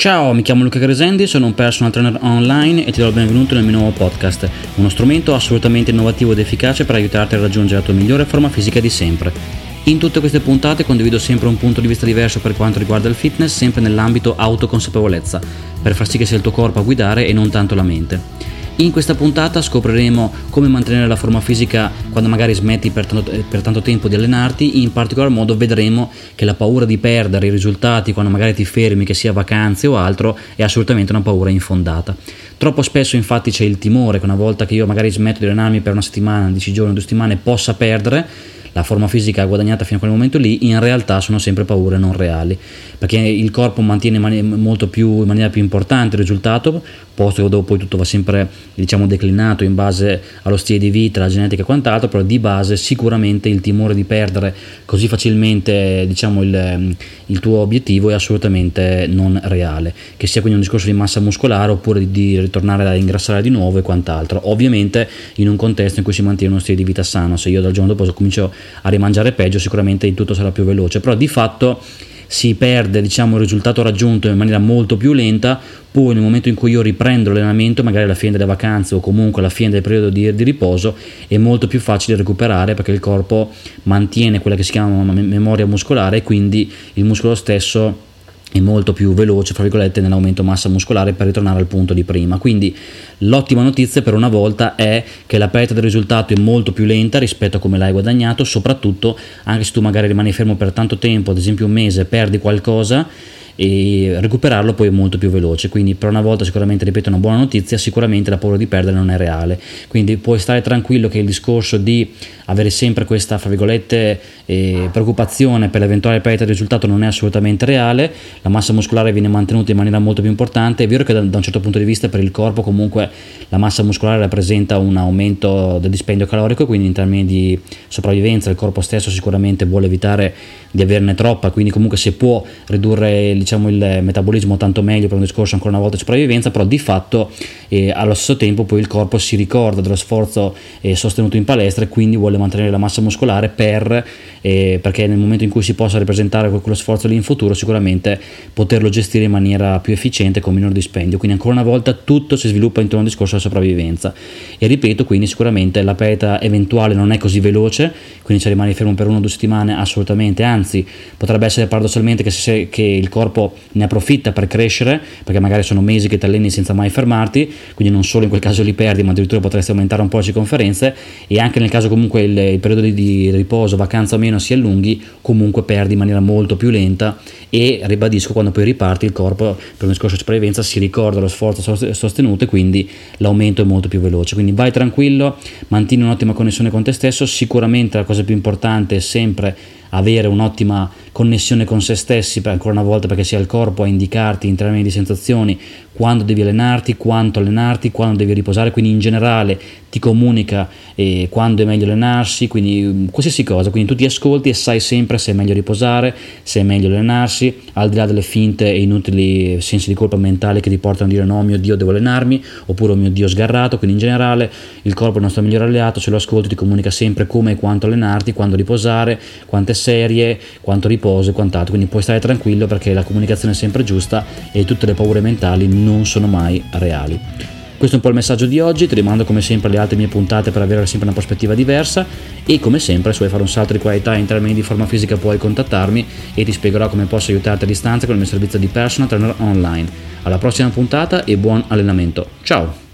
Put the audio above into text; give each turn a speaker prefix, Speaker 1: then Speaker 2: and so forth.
Speaker 1: Ciao, mi chiamo Luca Gresendi, sono un personal trainer online e ti do il benvenuto nel mio nuovo podcast, uno strumento assolutamente innovativo ed efficace per aiutarti a raggiungere la tua migliore forma fisica di sempre. In tutte queste puntate condivido sempre un punto di vista diverso per quanto riguarda il fitness, sempre nell'ambito autoconsapevolezza, per far sì che sia il tuo corpo a guidare e non tanto la mente. In questa puntata scopriremo come mantenere la forma fisica quando magari smetti per tanto, per tanto, tempo di allenarti, in particolar modo vedremo che la paura di perdere i risultati quando magari ti fermi, che sia vacanze o altro, è assolutamente una paura infondata. Troppo spesso infatti c'è il timore che una volta che io magari smetto di allenarmi per una settimana, 10 giorni, due settimane, possa perdere la forma fisica guadagnata fino a quel momento lì, in realtà sono sempre paure non reali, perché il corpo mantiene molto più, in maniera più importante il risultato, posto che dopo tutto va sempre diciamo, declinato in base allo stile di vita, la genetica e quant'altro, però di base sicuramente il timore di perdere così facilmente diciamo, il, il tuo obiettivo è assolutamente non reale, che sia quindi un discorso di massa muscolare oppure di, di ritornare a ingrassare di nuovo e quant'altro, ovviamente in un contesto in cui si mantiene uno stile di vita sano, se io dal giorno dopo comincio a rimangiare peggio sicuramente il tutto sarà più veloce, però di fatto si perde diciamo, il risultato raggiunto in maniera molto più lenta, poi nel momento in cui io riprendo l'allenamento, magari alla fine delle vacanze o comunque alla fine del periodo di, di riposo, è molto più facile recuperare perché il corpo mantiene quella che si chiama memoria muscolare e quindi il muscolo stesso è molto più veloce, fra virgolette, nell'aumento massa muscolare per ritornare al punto di prima. Quindi l'ottima notizia per una volta è che la perdita del risultato è molto più lenta rispetto a come l'hai guadagnato, soprattutto anche se tu magari rimani fermo per tanto tempo, ad esempio un mese, perdi qualcosa e recuperarlo poi è molto più veloce. Quindi per una volta sicuramente, ripeto, una buona notizia, sicuramente la paura di perdere non è reale. Quindi puoi stare tranquillo che il discorso di avere sempre questa, fra virgolette, eh, preoccupazione per l'eventuale perdita di risultato non è assolutamente reale, la massa muscolare viene mantenuta in maniera molto più importante, è vero che da, da un certo punto di vista per il corpo comunque la massa muscolare rappresenta un aumento del dispendio calorico, quindi in termini di sopravvivenza il corpo stesso sicuramente vuole evitare di averne troppa, quindi comunque se può ridurre diciamo, il metabolismo tanto meglio per un discorso ancora una volta di sopravvivenza, però di fatto eh, allo stesso tempo poi il corpo si ricorda dello sforzo eh, sostenuto in palestra e quindi vuole mantenere la massa muscolare per, eh, perché nel momento in cui si possa ripresentare quello sforzo lì in futuro sicuramente poterlo gestire in maniera più efficiente con minor dispendio, quindi ancora una volta tutto si sviluppa intorno al discorso della sopravvivenza. E ripeto quindi sicuramente la perdita eventuale non è così veloce, quindi se rimani fermo per una o due settimane assolutamente, anzi potrebbe essere paradossalmente che, se, che il corpo ne approfitta per crescere, perché magari sono mesi che ti alleni senza mai fermarti, quindi non solo in quel caso li perdi, ma addirittura potresti aumentare un po' le circonferenze e anche nel caso comunque il, il periodo di, di riposo, vacanza o meno si allunghi, comunque perdi in maniera molto più lenta e ribadisco quando poi riparti il corpo per un discorso di sopravvivenza si ricorda lo sforzo sostenuto e quindi l'aumento è molto più veloce. Quindi vai tranquillo, mantieni un'ottima connessione con te stesso, sicuramente la cosa più importante è sempre avere un'ottima connessione con se stessi, ancora una volta perché sia il corpo a indicarti in termini di sensazioni quando devi allenarti, quanto allenarti, quando devi riposare, quindi in generale ti comunica eh, quando è meglio allenarsi, quindi um, qualsiasi cosa, quindi tu ti ascolti e sai sempre se è meglio riposare, se è meglio allenarsi, al di là delle finte e inutili sensi di colpa mentali che ti portano a dire no, mio Dio, devo allenarmi, oppure oh mio Dio, sgarrato, quindi in generale il corpo è il nostro migliore alleato, se lo ascolti ti comunica sempre come e quanto allenarti, quando riposare, quante serie, quanto riposo e quant'altro, quindi puoi stare tranquillo perché la comunicazione è sempre giusta e tutte le paure mentali non sono mai reali. Questo è un po' il messaggio di oggi, ti rimando come sempre alle altre mie puntate per avere sempre una prospettiva diversa e come sempre se vuoi fare un salto di qualità in termini di forma fisica puoi contattarmi e ti spiegherò come posso aiutarti a distanza con il mio servizio di personal trainer online. Alla prossima puntata e buon allenamento. Ciao!